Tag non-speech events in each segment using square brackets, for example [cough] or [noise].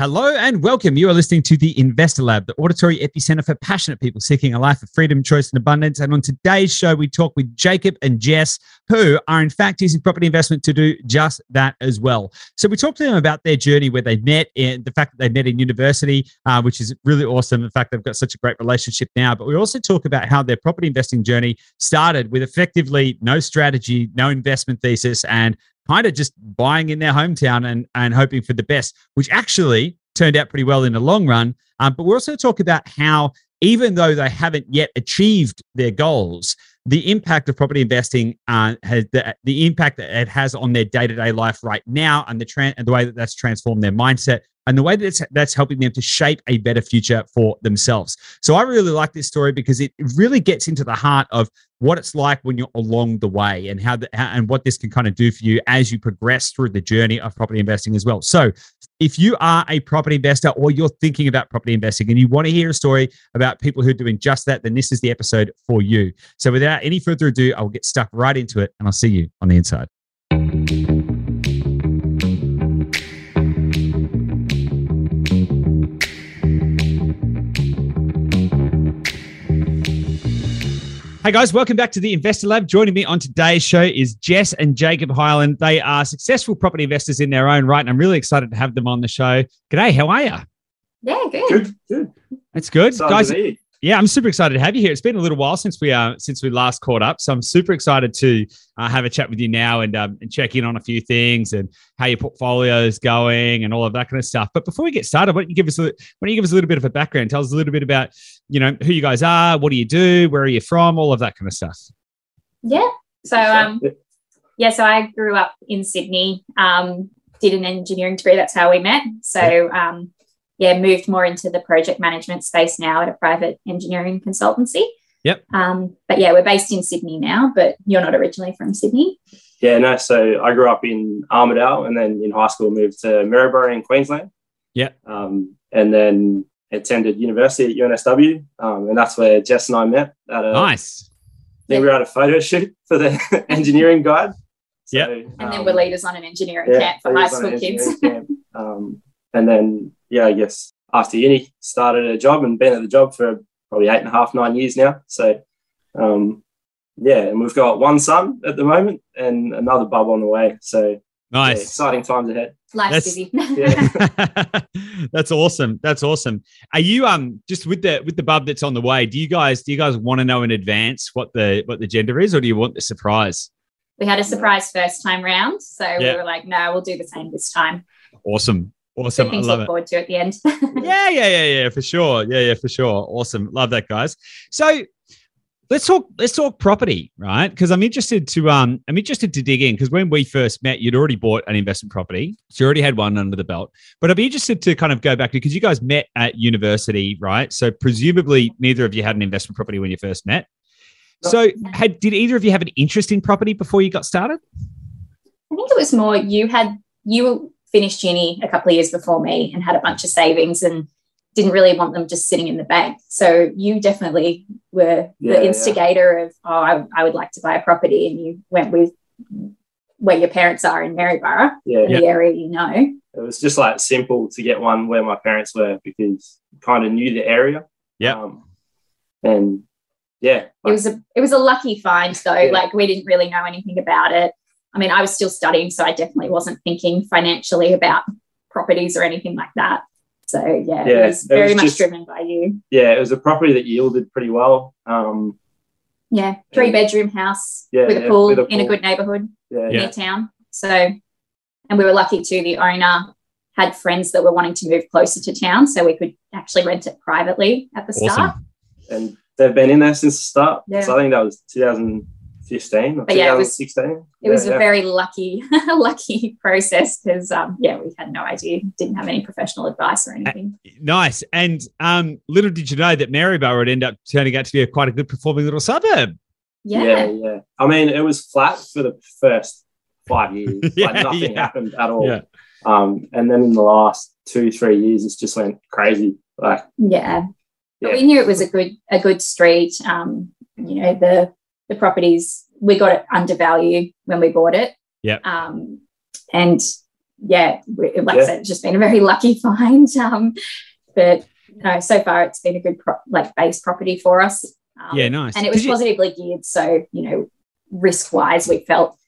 Hello and welcome. You are listening to the Investor Lab, the auditory epicenter for passionate people seeking a life of freedom, choice, and abundance. And on today's show, we talk with Jacob and Jess, who are in fact using property investment to do just that as well. So we talked to them about their journey where they met and the fact that they met in university, uh, which is really awesome. The fact they've got such a great relationship now. But we also talk about how their property investing journey started with effectively no strategy, no investment thesis, and kind of just buying in their hometown and, and hoping for the best, which actually turned out pretty well in the long run. Um, but we're also talk about how, even though they haven't yet achieved their goals, the impact of property investing uh, has the, the impact that it has on their day-to-day life right now and the tra- and the way that that's transformed their mindset and the way that it's, that's helping them to shape a better future for themselves. So I really like this story because it really gets into the heart of what it's like when you're along the way and how, the, how and what this can kind of do for you as you progress through the journey of property investing as well. So if you are a property investor or you're thinking about property investing and you want to hear a story about people who are doing just that, then this is the episode for you. So without any further ado, I'll get stuck right into it and I'll see you on the inside. Hey guys, welcome back to the Investor Lab. Joining me on today's show is Jess and Jacob Hyland. They are successful property investors in their own right, and I'm really excited to have them on the show. G'day, how are you? Yeah, good. Good, good. That's good, Excited guys. To be here. Yeah, I'm super excited to have you here. It's been a little while since we uh since we last caught up, so I'm super excited to uh, have a chat with you now and um, and check in on a few things and how your portfolio is going and all of that kind of stuff. But before we get started, why don't you give us a, why don't you give us a little bit of a background? Tell us a little bit about you know who you guys are, what do you do, where are you from, all of that kind of stuff. Yeah. So um yeah, so I grew up in Sydney, um, did an engineering degree, that's how we met. So um yeah, moved more into the project management space now at a private engineering consultancy. Yep. Um, but yeah, we're based in Sydney now, but you're not originally from Sydney. Yeah, no. So I grew up in Armidale, and then in high school moved to Maryborough in Queensland. Yeah. Um, and then attended university at UNSW, um, and that's where Jess and I met. At a, Nice. I think we were at a photo shoot for the [laughs] engineering guide. So, Yeah. And then um, we're leaders on an engineering yeah, camp for high school kids. engineering camp. [laughs] Um, and then yeah, I guess after uni, started a job and been at the job for probably eight and a half, nine years now. So um, yeah, and we've got one son at the moment and another bub on the way. So yeah, Nice. exciting times ahead. Life's That's- busy. [laughs] Yeah. [laughs] that's awesome. That's awesome. Are you um just with the with the bub that's on the way? Do you guys do you guys want to know in advance what the what the gender is, or do you want the surprise? we had a surprise first time round. So Yeah. we were like, no, we'll do the same this time. Awesome, awesome. I to love look it. forward to at the end. [laughs] Yeah, yeah, yeah, yeah, for sure. Yeah, yeah, for sure. Awesome. Love that, guys. So let's talk let's talk property, right? Because I'm interested to um I'm interested to dig in because when we first met, you'd already bought an investment property. So you already had one under the belt. But I'd be interested to kind of go back because you guys met at university, right? So presumably neither of you had an investment property when you first met. So had did either of you have an interest in property before you got started? I think it was more you had you finished uni a couple of years before me and had a bunch of savings and didn't really want them just sitting in the bank. So you definitely were Yeah, the yeah. instigator of oh I, I would like to buy a property and you went with where your parents are in Maryborough, Yeah, in the area you know. it was just like simple to get one where my parents were because kind of knew the area. Yeah. Um, and yeah, It was a it was a lucky find though. Yeah. Like we didn't really know anything about it. I mean, I was still studying, so I definitely wasn't thinking financially about properties or anything like that. So yeah, Yeah, it was it very was much just- driven by you. yeah, it was a property that yielded pretty well. Um, Yeah, three bedroom house Yeah, with, a yeah, pool with a in a good neighborhood yeah, Yeah. near town. So, and we were lucky too. The owner had friends that were wanting to move closer to town, so we could actually rent it privately at the start. And they've been in there since the start. Yeah. So I think that was 2015 or But yeah, it was- 2016. It was Yeah, a yeah. very lucky, [laughs] lucky process because, um, yeah, we had no idea, didn't have any professional advice or anything. Nice. And um, little did you know that Maryborough would end up turning out to be a quite a good performing little suburb. Yeah, yeah, yeah. I mean, it was flat for the first five years. [laughs] Yeah, like nothing yeah. happened at all. Yeah. Um, and then in the last two, three years, it's just went crazy. Like, yeah. But Yeah. we knew it was a good, a good street. Um, you know, the the properties we got it undervalued when we bought it. Yeah. Um, and yeah, like yeah. I said, it's just been a very [laughs] lucky find. Um, but no, so far it's been a good pro- like base property for us. Um, yeah, nice. And it was Did positively you- geared, so you know, risk wise, we felt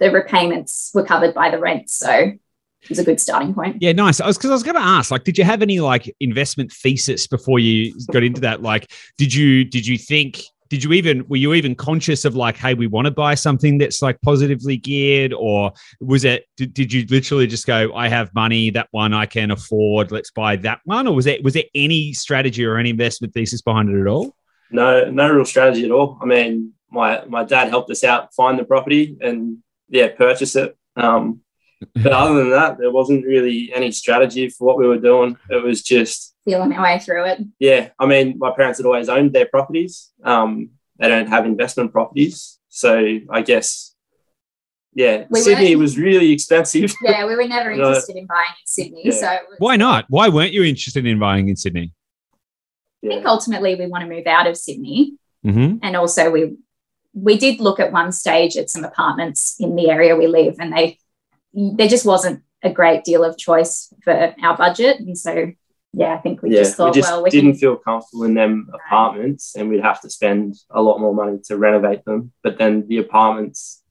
the repayments were covered by the rent, so it was a good starting point. Yeah, nice. I was because I was going to ask, like, did you have any like investment thesis before you got into that? Like, did you did you think did you even were you even conscious of like hey we want to buy something that's like positively geared? Or was it did, did you literally just go i have money that one i can afford let's buy that one? Or was it was there any strategy or any investment thesis behind it at all? No no real strategy at all. I mean my my dad helped us out find the property and yeah purchase it. Um, [laughs] but other than that there wasn't really any strategy for what we were doing. It was just feeling our way through it. Yeah, I mean, my parents had always owned their properties. Um, they don't have investment properties, so I guess, yeah, we Sydney was really expensive. [laughs] Yeah, we were never [laughs] interested in buying in Sydney. Yeah. So why not? Why weren't you interested in buying in Sydney? I think ultimately we want to move out of Sydney, mm-hmm. and also we we did look at one stage at some apartments in the area we live, and they there just wasn't a great deal of choice for our budget, and so yeah, I think we yeah, just thought, we just well, we didn't can... feel comfortable in them apartments, and we'd have to spend a lot more money to renovate them. But then the apartments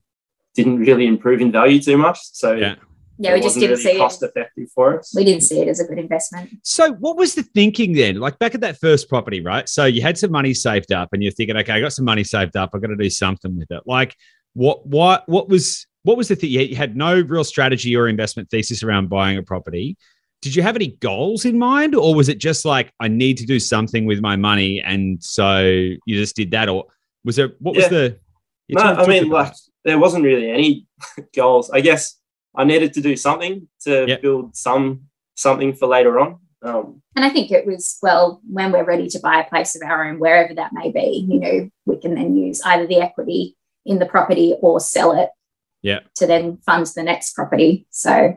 didn't really improve in value too much, so yeah. Yeah, we just didn't really see cost it. effective for us. We didn't see it as a good investment. So, what was the thinking then? Like back at that first property, right? So you had some money saved up, and you're thinking, okay, I got some money saved up. I got to do something with it. Like, what, what, what was, what was the thing? You had no real strategy or investment thesis around buying a property did you have any goals in mind or was it just like i need to do something with my money and so you just did that or was there what yeah. was the no i mean like there wasn't really any [laughs] goals. I guess i needed to do something to yep. build some something for later on. Um, and i think it was well when we're ready to buy a place of our own wherever that may be you know we can then use either the equity in the property or sell it yeah. to then fund the next property. So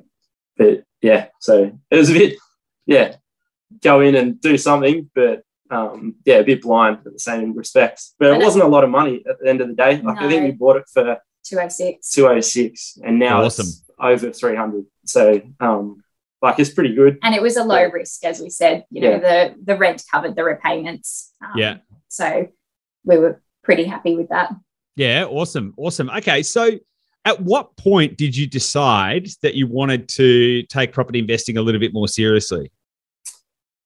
but yeah, so it was a bit, yeah, go in and do something, but um, yeah, a bit blind at the same respects. But it wasn't a lot of money at the end of the day. Like no. I think we bought it for 206, 206 and now awesome. it's over 300. So um, like it's pretty good. And it was a low risk, as we said. You know, yeah. the the rent covered the repayments. Um, yeah. So we were pretty happy with that. Yeah, awesome, awesome. Okay, so at what point did you decide that you wanted to take property investing a little bit more seriously?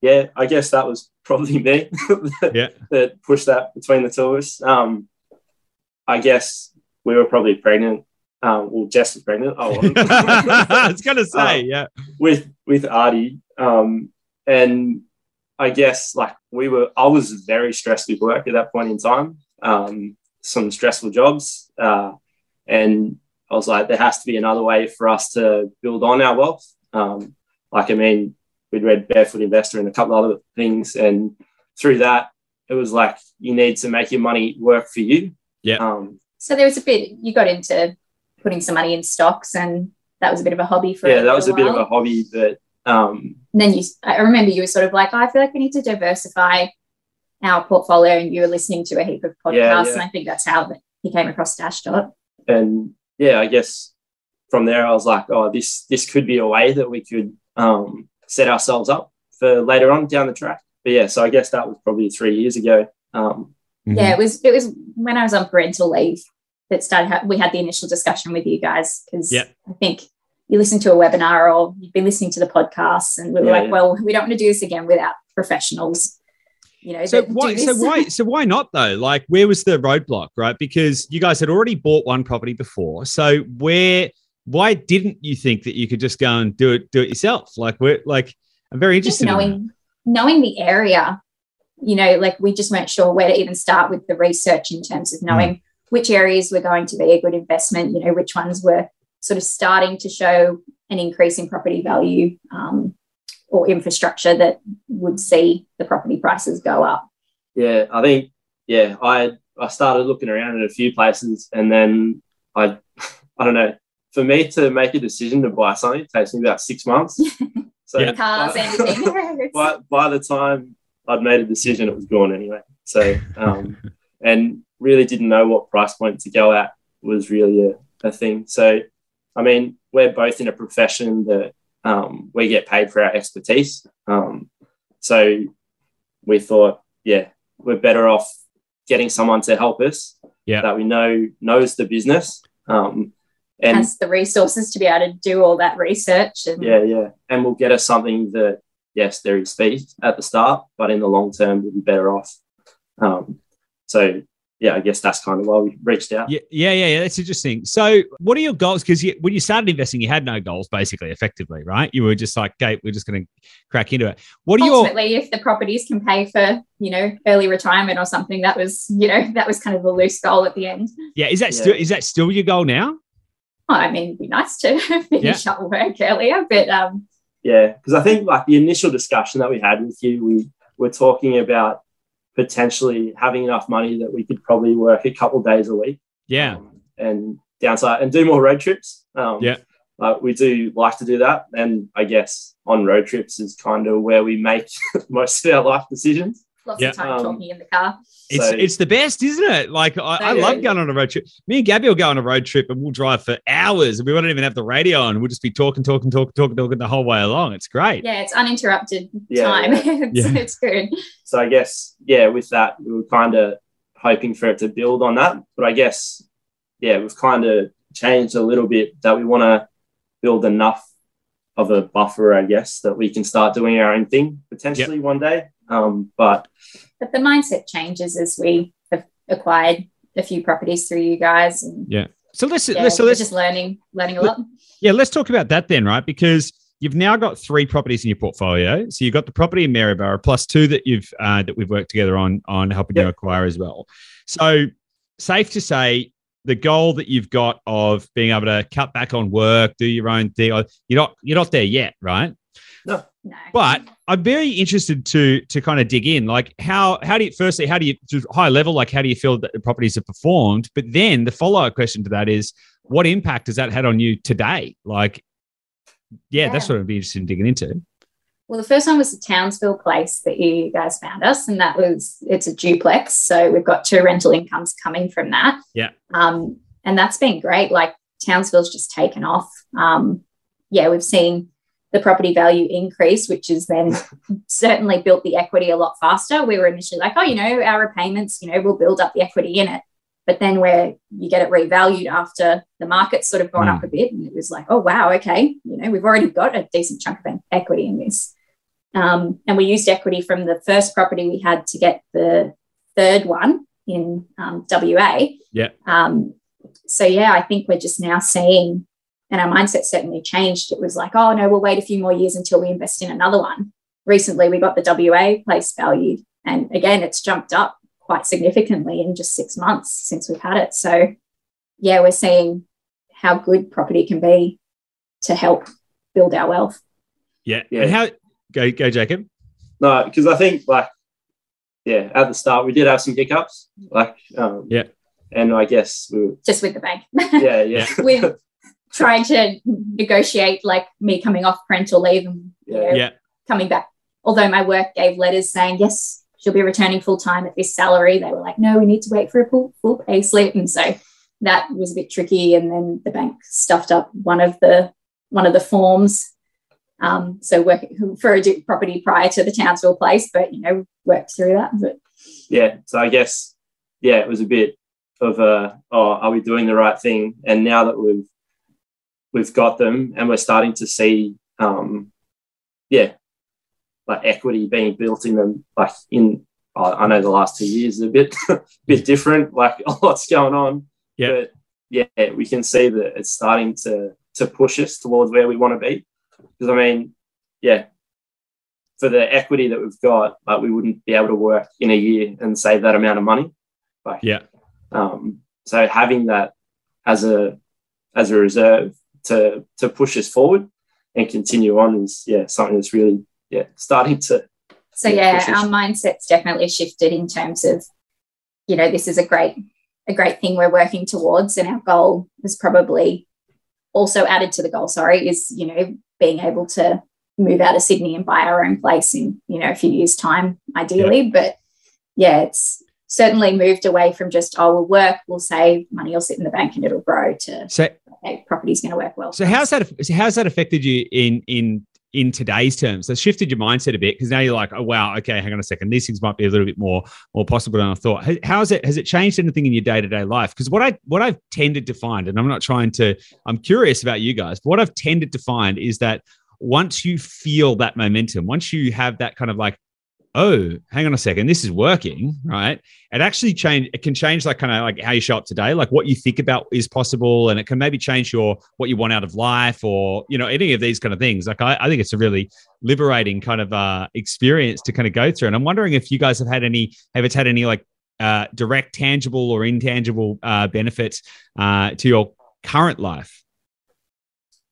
Yeah, I guess that was probably me that, [laughs] yeah. that pushed that between the two of us. Um, I guess we were probably pregnant. Um, well, Jess was pregnant. Oh, [laughs] I was going [laughs] to say, um, yeah, with with Artie, um, and I guess like we were. I was very stressed with work at that point in time. Um, some stressful jobs, uh, and I was like, there has to be another way for us to build on our wealth. Um, like, I mean, we'd read Barefoot Investor and a couple other things, and through that, it was like you need to make your money work for you. Yeah. Um, so there was a bit you got into putting some money in stocks, and that was a bit of a hobby for yeah, that was a, a bit of a hobby. But um, and then you, I remember you were sort of like, oh, I feel like we need to diversify our portfolio, and you were listening to a heap of podcasts, yeah, yeah. and I think that's how he came across Dashdot. And yeah, I guess from there I was like, oh, this this could be a way that we could um, set ourselves up for later on down the track. But yeah, so I guess that was probably three years ago. Um, mm-hmm. Yeah, it was it was when I was on parental leave that started. We had the initial discussion with you guys because yeah. I think you listened to a webinar or you've been listening to the podcasts, and we were yeah, like, yeah. well, we don't want to do this again without professionals you know so why so why so why not though? Like where was the roadblock right? Because you guys had already bought one property before. So where why didn't you think that you could just go and do it do it yourself? Like we're like i'm very interested just knowing in knowing the area you know like we just weren't sure where to even start with the research in terms of knowing mm. which areas were going to be a good investment you know which ones were sort of starting to show an increase in property value um, or infrastructure that would see the property prices go up? Yeah, I think yeah, I I started looking around at a few places, and then I [laughs] I don't know. For me to make a decision to buy something it takes me about six months. [laughs] So yeah. cars, by, [laughs] by, by the time I'd made a decision, it was gone anyway. So um, and really didn't know what price point to go at was really a, a thing. So I mean, we're both in a profession that um, we get paid for our expertise. Um, so we thought, yeah, we're better off getting someone to help us Yeah. that we know knows the business. Um, and has the resources to be able to do all that research and yeah, yeah, and will get us something that yes, there is fees at the start, but in the long term, we'll be better off. Um, so yeah, I guess that's kind of why we reached out. Yeah, yeah, yeah, yeah. That's interesting. So, what are your goals? Because you, when you started investing, you had no goals, basically, effectively, right? You were just like, "Okay, we're just going to crack into it." What are your ultimately if the properties can pay for you know early retirement or something that was you know that was kind of the loose goal at the end yeah? Is that Yeah. still is that still your goal now? well, i mean it'd be nice to [laughs] finish up work earlier but um Yeah, because I think like the initial discussion that we had with you, we were talking about potentially having enough money that we could probably work a couple days a week. Yeah, um, and downside and do more road trips. Um, Yeah. uh, we do like to do that, and I guess on road trips is kind of where we make [laughs] most of our life decisions. Lots Yeah. of time Um, talking in the car it's So- it's the best, isn't it? Like I, I love going on a road trip. Me and Gabby will go on a road trip and we'll drive for hours, and we won't even have the radio on. We'll just be talking, talking, talking, talking, talking the whole way along. It's great. yeah it's uninterrupted Yeah, time yeah. [laughs] it's, Yeah. it's good So I guess yeah, with that we were kind of hoping for it to build on that, but I guess yeah, we've kind of changed a little bit that we want to build enough of a buffer, I guess, that we can start doing our own thing potentially one day. Um, but but the mindset changes as we have acquired a few properties through you guys and So let's yeah, let's so we're let's just learning learning a lot Yeah, let's talk about that then, right? Because you've now got three properties in your portfolio. So you've got the property in Maryborough plus two that you've uh, that we've worked together on on helping you acquire as well. So safe to say the goal that you've got of being able to cut back on work, do your own thing, you're not you're not there yet, right? no But I'm very interested to to kind of dig in. Like how how do you firstly how do you to high level like how do you feel that the properties have performed? But then the follow up question to that is what impact has that had on you today? Like, yeah, that's what I'd be interested in digging into. Well, the first one was the Townsville place that you guys found us, and that was it's a duplex. So we've got two rental incomes coming from that. Yeah. Um, and that's been great. Like Townsville's just taken off. Um, yeah, we've seen the property value increase, which has then [laughs] certainly built the equity a lot faster. We were initially like, oh, you know, our repayments, you know, we'll build up the equity in it. But then where you get it revalued after the market's sort of gone Mm. up a bit, and it was like, oh wow, okay, you know, we've already got a decent chunk of equity in this. Um, and we used equity from the first property we had to get the third one in um, WA. Yeah. Um, so yeah, I think we're just now seeing, and our mindset certainly changed. It was like, oh no, we'll wait a few more years until we invest in another one. Recently, we got the WA place valued, and again, it's jumped up quite significantly in just six months since we've had it. So yeah, we're seeing how good property can be to help build our wealth. Yeah. Yeah. And how go go Jacob? no, because I think like yeah, at the start we did have some hiccups, like um, Yeah. and I guess we were, Just with the bank. [laughs] yeah, yeah, with trying to negotiate like me coming off parental leave and you Yeah. know, Yeah. coming back. Although my work gave letters saying, yes, she'll be returning full time at this salary, they were like, no, we need to wait for a full, full pay slip. And so that was a bit tricky. And then the bank stuffed up one of the one of the forms. Um, so working for a di- property prior to the Townsville place, but you know, worked through that. But yeah. So I guess yeah, it was a bit of a oh, are we doing the right thing? And now that we've we've got them and we're starting to see um, yeah, like equity being built in them, like in I I know the last two years is a bit [laughs] bit different, like [laughs] a lot's going on. Yeah. But yeah, we can see that it's starting to to push us towards where we want to be. Because I mean, yeah, for the equity that we've got, like we wouldn't be able to work in a year and save that amount of money. Like Yeah. um, so having that as a as a reserve to to push us forward and continue on is yeah something that's really yeah starting to So Yeah, yeah, our mindset's definitely shifted in terms of, you know, this is a great, a great thing we're working towards. And our goal is probably also added to the goal, sorry, is, you know, being able to move out of Sydney and buy our own place in, you know, a few years' time, ideally. But yeah, it's certainly moved away from just oh we'll work we'll save money will sit in the bank and it'll grow to So okay, property's going to work well so how's that so how's that affected you in in in today's terms? That's shifted your mindset a bit because now you're like, oh wow, okay, hang on a second, these things might be a little bit more more possible than I thought. How's it has it changed anything in your day to day life? Because what I what I've tended to find, and I'm not trying to, I'm curious about you guys, but what I've tended to find is that once you feel that momentum, once you have that kind of like, oh, hang on a second, this is working, right? It actually change. It can change like kind of like how you show up today, like what you think about is possible, and it can maybe change your what you want out of life, or you know any of these kind of things. Like I, I think it's a really liberating kind of uh, experience to kind of go through. And I'm wondering if you guys have had any, have it's had any like uh, direct, tangible or intangible uh, benefits uh, to your current life.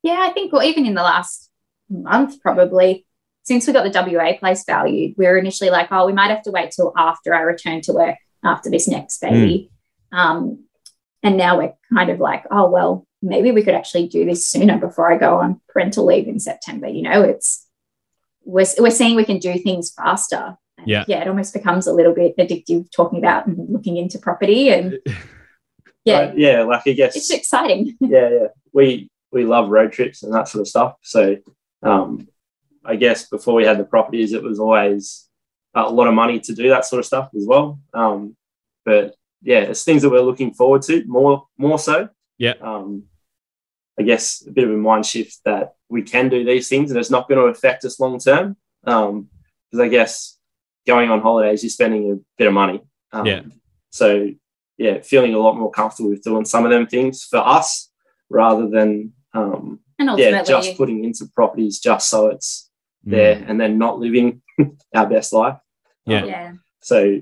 Yeah, I think, well, even in the last month, probably since we got the WA place valued, we were initially like, oh, we might have to wait till after I return to work after this next baby. Um, and now we're kind of like, oh, well, maybe we could actually do this sooner before I go on parental leave in September. You know, it's, we're, we're seeing we can do things faster. And Yeah. Yeah. It almost becomes a little bit addictive talking about and looking into property. And [laughs] yeah, But yeah, like I guess it's exciting. [laughs] yeah, yeah. We we love road trips and that sort of stuff. So um, I guess before we had the properties, it was always a lot of money to do that sort of stuff as well. Um, but yeah, it's things that we're looking forward to more more so. Yeah. Um, I guess a bit of a mind shift that we can do these things and it's not going to affect us long term. Um, because I guess going on holidays, you're spending a bit of money. Um, Yeah. So yeah, feeling a lot more comfortable with doing some of them things for us rather than um, And yeah, just putting into properties just so it's Mm. there and then not living [laughs] our best life. Yeah. Um, yeah. so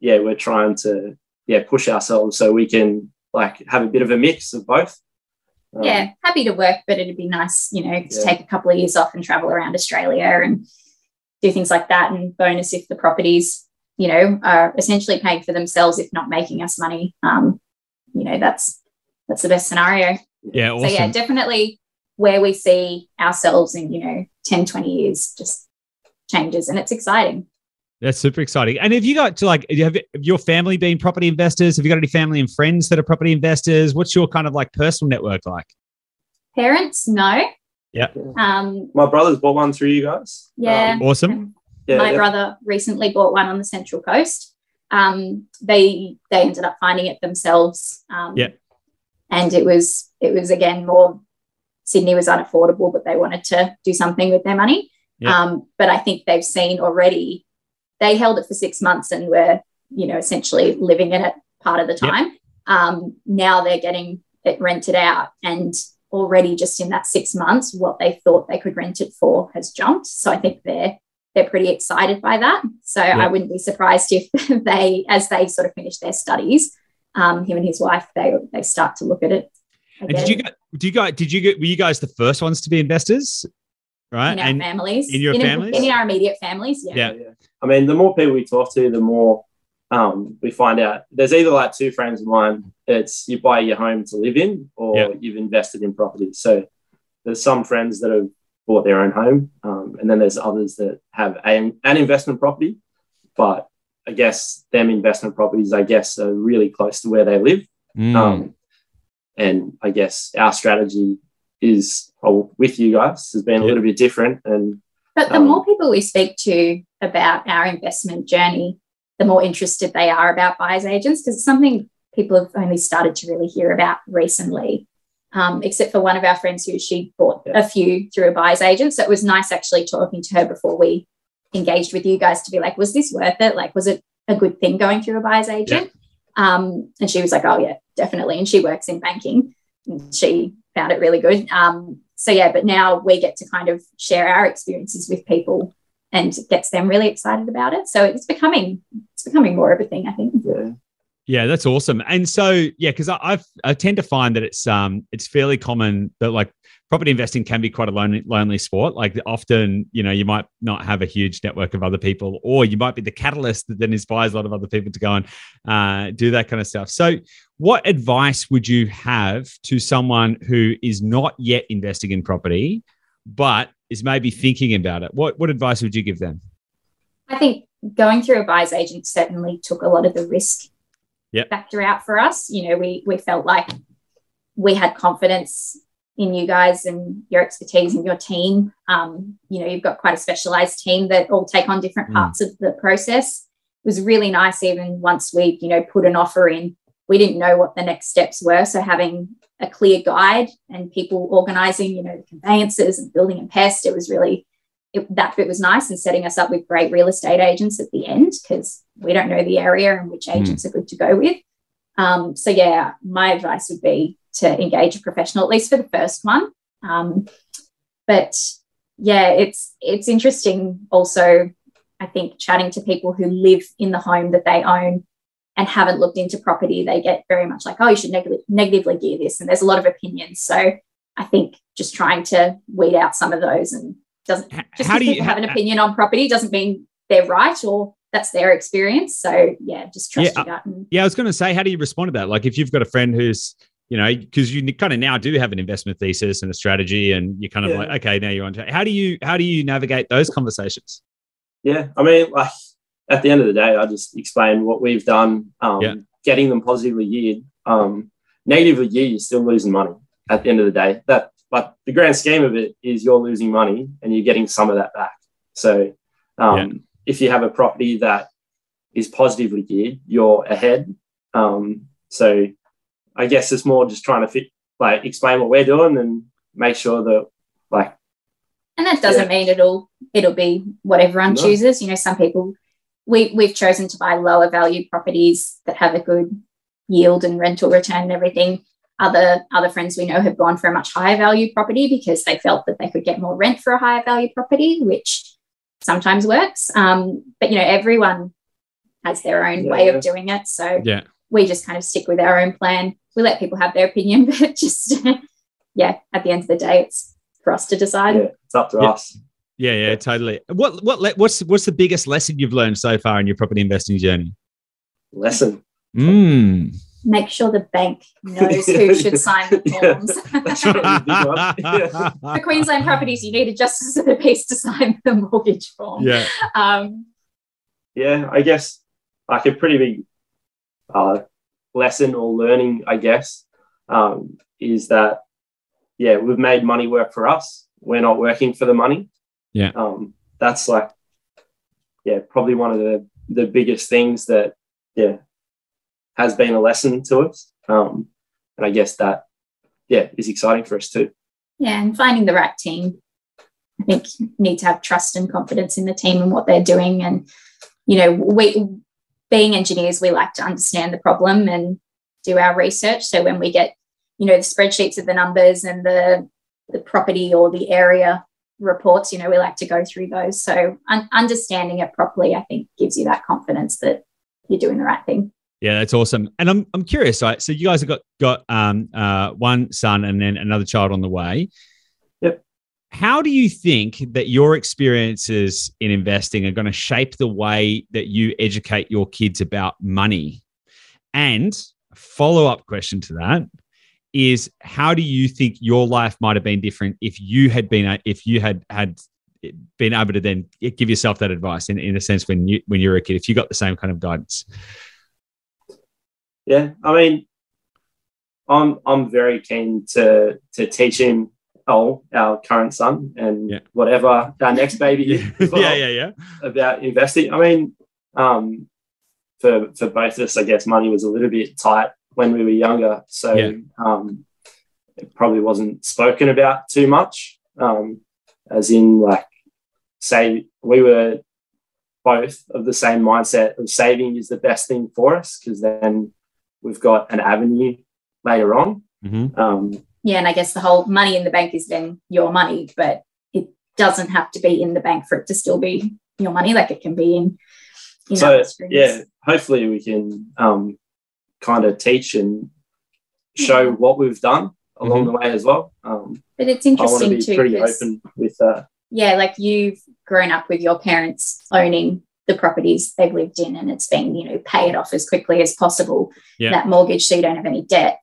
yeah, we're trying to yeah push ourselves so we can like have a bit of a mix of both. Um, yeah, happy to work, but it'd be nice, you know, to Yeah. take a couple of years off and travel around Australia and do things like that. And bonus if the properties, you know, are essentially paying for themselves, if not making us money. Um, you know, that's that's the best scenario. Yeah, awesome. So yeah, definitely where we see ourselves in, you know, 10, 20 years just changes and it's exciting. That's super exciting. And have you got to like, have have your family been property investors? Have you got any family and friends that are property investors? What's your kind of like personal network like? Parents, no. Yeah. Um, My brother's bought one through you guys. yeah. Um, Awesome. yeah, my yeah. brother recently bought one on the Central Coast. Um, they they ended up finding it themselves. Um, Yeah. And it was it was again more Sydney was unaffordable, but they wanted to do something with their money. Yeah. Um, but I think they've seen already. They held it for six months and were you know essentially living in it part of the time. Um, now they're getting it rented out and already just in that six months what they thought they could rent it for has jumped so i think they're they're pretty excited by that. So. I wouldn't be surprised if [laughs] they, as they sort of finish their studies, um, him and his wife, they they start to look at it. And did you get, guys, do you guys, did you get, were you guys the first ones to be investors? Right. in our And families, in your families? in our immediate families? Yeah. Yeah. yeah. I mean, the more people we talk to, the more um, we find out. There's either like two friends of mine. It's you buy your home to live in, or Yeah. you've invested in property. So there's some friends that have bought their own home, um, and then there's others that have an, an investment property, but I guess them investment properties, I guess, are really close to where they live. Mm. Um, and I guess our strategy is oh, with you guys has been a little bit different, and But the Um, more people we speak to about our investment journey, the more interested they are about buyers agents because it's something people have only started to really hear about recently. Um, except for one of our friends who she bought Yeah. a few through a buyer's agent. So it was nice actually talking to her before we engaged with you guys to be like, was this worth it? Like, was it a good thing going through a buyer's agent? Um, and she was like, oh, yeah, definitely. And she works in banking. And she found it really good. Um, so yeah, but now we get to kind of share our experiences with people and it gets them really excited about it. So it's becoming it's becoming more of a thing, I think. yeah, Yeah, that's awesome. And so, yeah, because I've I tend to find that it's um it's fairly common that like property investing can be quite a lonely lonely sport. Like often, you know, you might not have a huge network of other people, or you might be the catalyst that then inspires a lot of other people to go and uh, do that kind of stuff. So, what advice would you have to someone who is not yet investing in property, but is maybe thinking about it? What what advice would you give them? I think going through a buyer's agent certainly took a lot of the risk yep. factor out for us. You know, we we felt like we had confidence in you guys and your expertise and your team. Um, you know, you've got quite a specialized team that all take on different mm. parts of the process. It was really nice, even once we, you know, put an offer in, we didn't know what the next steps were. So having a clear guide and people organizing, you know, the conveyances and building and pest, it was really it, that bit was nice and setting us up with great real estate agents at the end because we don't know the area and which hmm. agents mm. are good to go with. Um, so yeah, my advice would be to engage a professional, at least for the first one. Um, but yeah, it's it's interesting also, I think, chatting to people who live in the home that they own and haven't looked into property, they get very much like, oh, you should neg- negatively gear this. And there's a lot of opinions. So I think just trying to weed out some of those and doesn't just because people have an opinion on property doesn't mean they're right or that's their experience. So yeah, just trust yeah, your gut. And- yeah, I was going to say, how do you respond to that? Like if you've got a friend who's you know, because you kind of now do have an investment thesis and a strategy, and you're kind of yeah. like, okay, now you're on. To, how do you how do you navigate those conversations? Yeah, I mean, like at the end of the day, I just explain what we've done, um, yeah. getting them positively geared. Um, negatively geared, you're still losing money at the end of the day. That, but the grand scheme of it is you're losing money and you're getting some of that back. So, um, yeah. if you have a property that is positively geared, you're ahead. Um, so I guess it's more just trying to fit, like explain what we're doing and make sure that like. And that doesn't yeah. mean it'll it'll be what everyone no. chooses. You know, some people we we've chosen to buy lower value properties that have a good yield and rental return and everything. Other other friends we know have gone for a much higher value property because they felt that they could get more rent for a higher value property, which sometimes works. Um, but you know, everyone has their own yeah, way of doing it. So yeah. we just kind of stick with our own plan we let people have their opinion, [laughs] but just yeah, at the end of the day, it's for us to decide. Yeah, it's up to yeah. us. Yeah, yeah, totally. What what what's what's the biggest lesson you've learned so far in your property investing journey? Lesson. Mm. Make sure the bank knows who [laughs] should sign the forms. [laughs] For Queensland properties, you need a justice of the peace to sign the mortgage form. Yeah. Um, yeah, I guess like a pretty big uh, lesson or learning, I guess, um, is that yeah, we've made money work for us. We're not working for the money. Yeah. Um, that's like yeah, probably one of the the biggest things that yeah has been a lesson to us. Um, and I guess that yeah is exciting for us too. Yeah, and finding the right team. I think need to have trust and confidence in the team and what they're doing. And you know, we being engineers, we like to understand the problem and do our research. So when we get, you know, the spreadsheets of the numbers and the the property or the area reports, you know, we like to go through those. So un- understanding it properly, I think, gives you that confidence that you're doing the right thing. Yeah, that's awesome. And I'm I'm curious, right? So you guys have got got um uh one son and then another child on the way how do you think that your experiences in investing are going to shape the way that you educate your kids about money? And follow up question to that is how do you think your life might have been different if you had been if you had had been able to then give yourself that advice in, in a sense when you when you were a kid if you got the same kind of guidance yeah i mean i'm i'm very keen to to teach him Oh, our current son, and yeah. whatever our next baby yeah. [laughs] Yeah, yeah, yeah, about investing. I mean, um, for for both of us, I guess money was a little bit tight when we were younger, so yeah. um, it probably wasn't spoken about too much. Um, as in, like, say we were both of the same mindset of saving is the best thing for us because then we've got an avenue later on. Mm-hmm. Um, yeah, and I guess the whole money in the bank is then your money, but it doesn't have to be in the bank for it to still be your money. Like it can be in. in so yeah, hopefully we can um, kind of teach and show yeah. what we've done along mm-hmm. the way as well. Um, but it's interesting I want to be pretty open with that. Yeah, like you've grown up with your parents owning the properties they've lived in, and it's been you know pay it off as quickly as possible. Yeah. That mortgage, so you don't have any debt.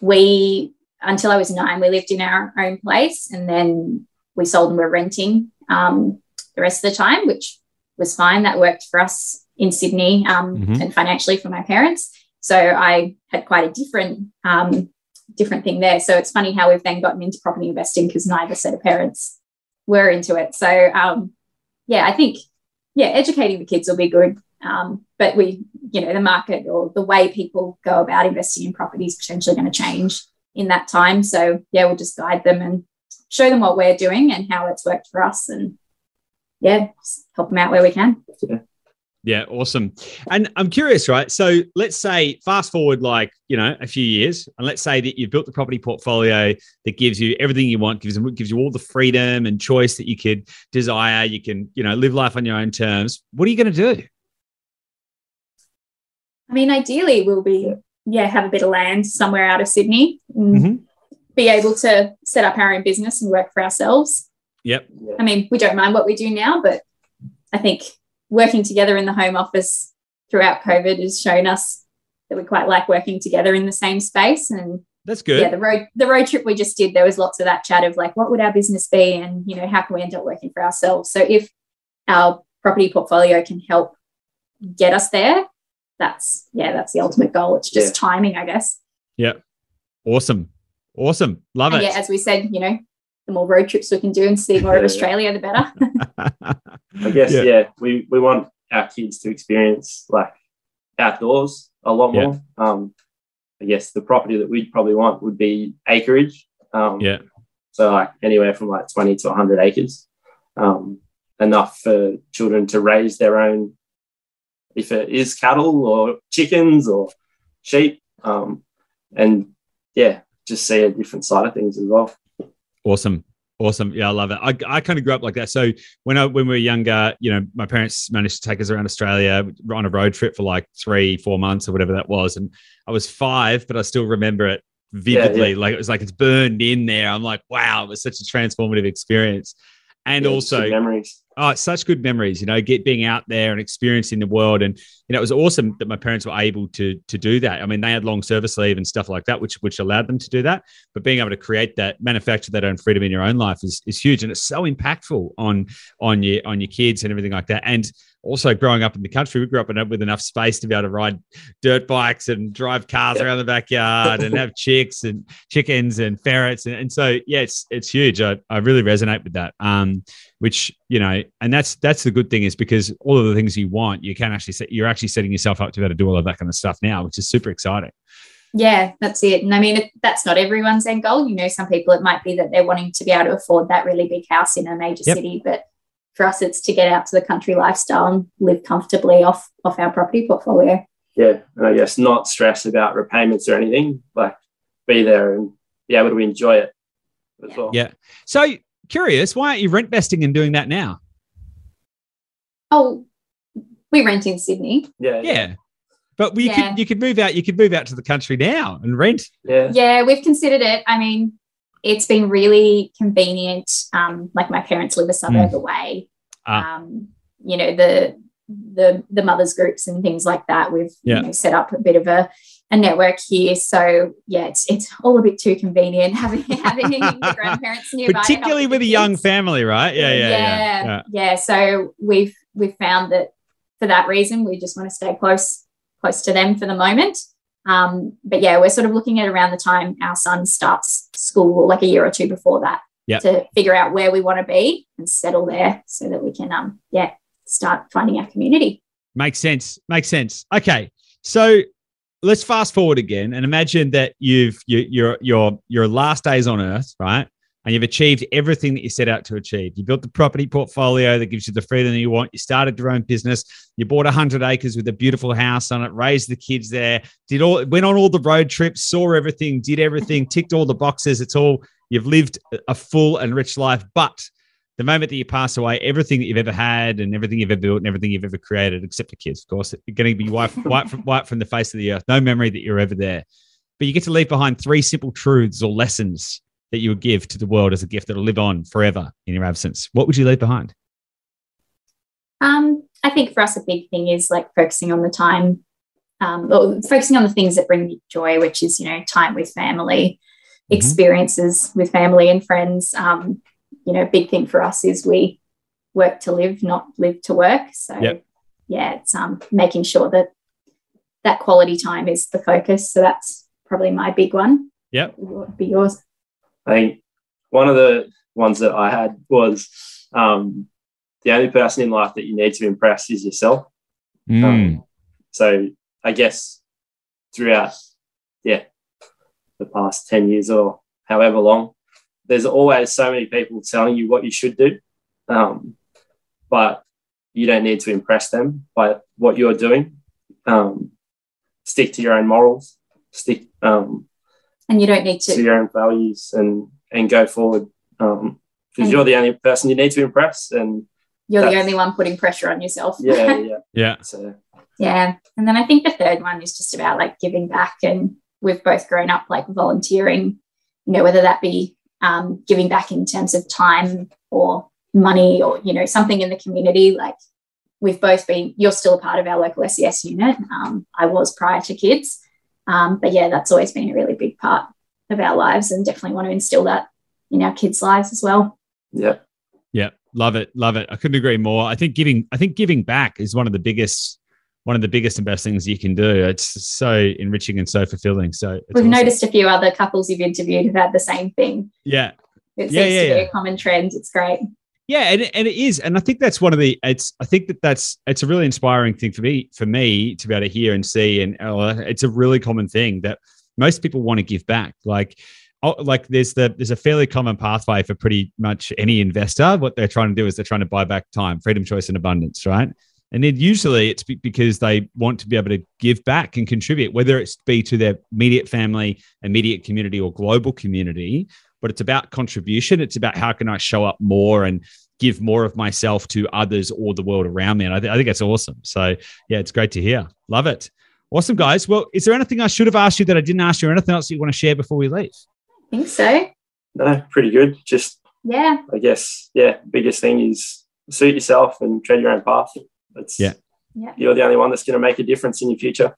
We until I was nine, we lived in our own place and then we sold and we're renting um, the rest of the time, which was fine. That worked for us in Sydney um, mm-hmm. and financially for my parents. So I had quite a different um, different thing there. So it's funny how we've then gotten into property investing because neither set of parents were into it. So um, yeah, I think yeah, educating the kids will be good. Um, but we, you know, the market or the way people go about investing in property is potentially going to change in that time. So yeah, we'll just guide them and show them what we're doing and how it's worked for us, and yeah, help them out where we can. Yeah. Yeah, awesome. And I'm curious, right? So let's say fast forward like, you know, a few years, and let's say that you've built the property portfolio that gives you everything you want, gives gives you all the freedom and choice that you could desire. You can, you know, live life on your own terms. What are you going to do? I mean, ideally, we'll be, yeah, have a bit of land somewhere out of Sydney and mm-hmm. be able to set up our own business and work for ourselves. Yep. I mean, we don't mind what we do now, but I think working together in the home office throughout COVID has shown us that we quite like working together in the same space. And that's good. Yeah, the road the road trip we just did, there was lots of that chat of like, what would our business be, and you know, how can we end up working for ourselves? So if our property portfolio can help get us there, that's yeah, that's the ultimate goal. It's just yeah. timing, I guess. Yeah. Awesome. Awesome. Love and it. Yeah, as we said, you know, the more road trips we can do and see more of [laughs] Australia, the better. [laughs] I guess yeah. yeah. we we want our kids to experience like outdoors a lot more. Yeah. Um, I guess the property that we'd probably want would be acreage. Um, yeah. So like anywhere from like twenty to hundred acres, um, enough for children to raise their own. If it is cattle or chickens or sheep, um, and yeah, just see a different side of things as well. Awesome. Awesome. Yeah, I love it. I, I kind of grew up like that. So when I when we were younger, you know, my parents managed to take us around Australia on a road trip for like three, four months or whatever that was. And I was five, but I still remember it vividly. Yeah, yeah. Like it was like it's burned in there. I'm like, wow, it was such a transformative experience. And yeah, also memories. Oh, such good memories, you know, get being out there and experiencing the world. And, you know, it was awesome that my parents were able to to do that. I mean, they had long service leave and stuff like that, which which allowed them to do that. But being able to create that, manufacture that own freedom in your own life is, is huge. And it's so impactful on on your on your kids and everything like that. And also growing up in the country, we grew up with enough space to be able to ride dirt bikes and drive cars around the backyard and have [laughs] chicks and chickens and ferrets. And, and so, yeah, it's, it's huge. I, I really resonate with that. Um, which, you know, and that's, that's the good thing is because all of the things you want, you can actually set, you're actually setting yourself up to be able to do all of that kind of stuff now, which is super exciting. Yeah, that's it. And I mean, that's not everyone's end goal. You know, some people it might be that they're wanting to be able to afford that really big house in a major yep. city, but for us, it's to get out to the country lifestyle and live comfortably off off our property portfolio. Yeah, and I guess not stress about repayments or anything. Like be there and be able to enjoy it as yeah. well. Yeah. So curious, why aren't you rent vesting and doing that now? Oh, we rent in Sydney. Yeah. Yeah. But you yeah. could you could move out. You could move out to the country now and rent. Yeah. Yeah, we've considered it. I mean, it's been really convenient. Um, like my parents live a suburb mm. away. Ah. Um, you know, the the the mothers groups and things like that. We've yeah. you know, set up a bit of a, a network here. So yeah, it's it's all a bit too convenient [laughs] having having the grandparents nearby. Particularly with a young family, right? Yeah, yeah, yeah, yeah, yeah. Yeah. So we've we've found that for that reason, we just want to stay close close to them for the moment. Um, but yeah, we're sort of looking at around the time our son starts school, like a year or two before that, yep. to figure out where we want to be and settle there so that we can, um, yeah, start finding our community. Makes sense. Makes sense. Okay, so let's fast forward again and imagine that you've you, your your your last days on Earth, right? And you've achieved everything that you set out to achieve. You built the property portfolio that gives you the freedom that you want. You started your own business. You bought 100 acres with a beautiful house on it, raised the kids there, did all, went on all the road trips, saw everything, did everything, ticked all the boxes. It's all, you've lived a full and rich life. But the moment that you pass away, everything that you've ever had and everything you've ever built and everything you've ever created, except for kids, of course, you're going to be wiped, [laughs] wiped, from, wiped from the face of the earth. No memory that you're ever there. But you get to leave behind three simple truths or lessons that you would give to the world as a gift that'll live on forever in your absence, what would you leave behind? Um, I think for us, a big thing is like focusing on the time, um, or focusing on the things that bring you joy, which is, you know, time with family, mm-hmm. experiences with family and friends. Um, you know, big thing for us is we work to live, not live to work. So Yep. yeah, it's um making sure that that quality time is the focus. So that's probably my big one. Yeah. What be yours? I think one of the ones that I had was um, the only person in life that you need to impress is yourself. Mm. Um, so I guess throughout, yeah, the past 10 years or however long, there's always so many people telling you what you should do. Um, but you don't need to impress them by what you're doing. Um, stick to your own morals, stick um, And you don't need to to your own values and, and go forward. Um, because And- you're the only person you need to impress. And you're the only one putting pressure on yourself. yeah, [laughs] yeah. Yeah. So Yeah. And then I think the third one is just about like giving back. And we've both grown up like volunteering, you know, whether that be um, giving back in terms of time or money or, you know, something in the community. Like we've both been, you're still a part of our local SES unit. Um, I was prior to kids. Um, but yeah, that's always been a really big part of our lives and definitely want to instill that in our kids' lives as well. yeah. Yeah, love it, love it. I couldn't agree more. I think giving, I think giving back is one of the biggest, one of the biggest and best things you can do. It's so enriching and so fulfilling. So it's We've awesome. noticed a few other couples you've interviewed who've had the same thing. yeah, It Yeah, seems yeah, to be a common trend. It's great. Yeah, and, and it is, and I think that's one of the. It's I think that that's it's a really inspiring thing for me for me to be able to hear and see, and uh, it's a really common thing that most people want to give back. Like, oh, like there's the there's a fairly common pathway for pretty much any investor. What they're trying to do is they're trying to buy back time, freedom, choice, and abundance, right? And then usually it's because they want to be able to give back and contribute, whether it's be to their immediate family, immediate community, or global community. But it's about contribution. It's about how can I show up more and give more of myself to others or the world around me. And I, th- I think that's awesome. So yeah, it's great to hear. Love it. Awesome, guys. Well, is there anything I should have asked you that I didn't ask you, or anything else that you want to share before we leave? I think so. No, pretty good. Just Yeah. I guess, yeah, biggest thing is suit yourself and tread your own path. That's Yeah. Yeah. You're the only one that's going to make a difference in your future.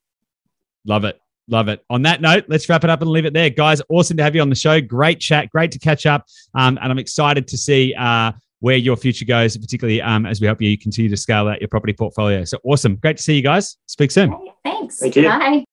Love it. Love it. On that note, let's wrap it up and leave it there. Guys, awesome to have you on the show. Great chat. Great to catch up. Um, and I'm excited to see uh, where your future goes, particularly um, as we help you continue to scale out your property portfolio. So awesome. Great to see you guys. Speak soon. Thanks. Thank you. Bye.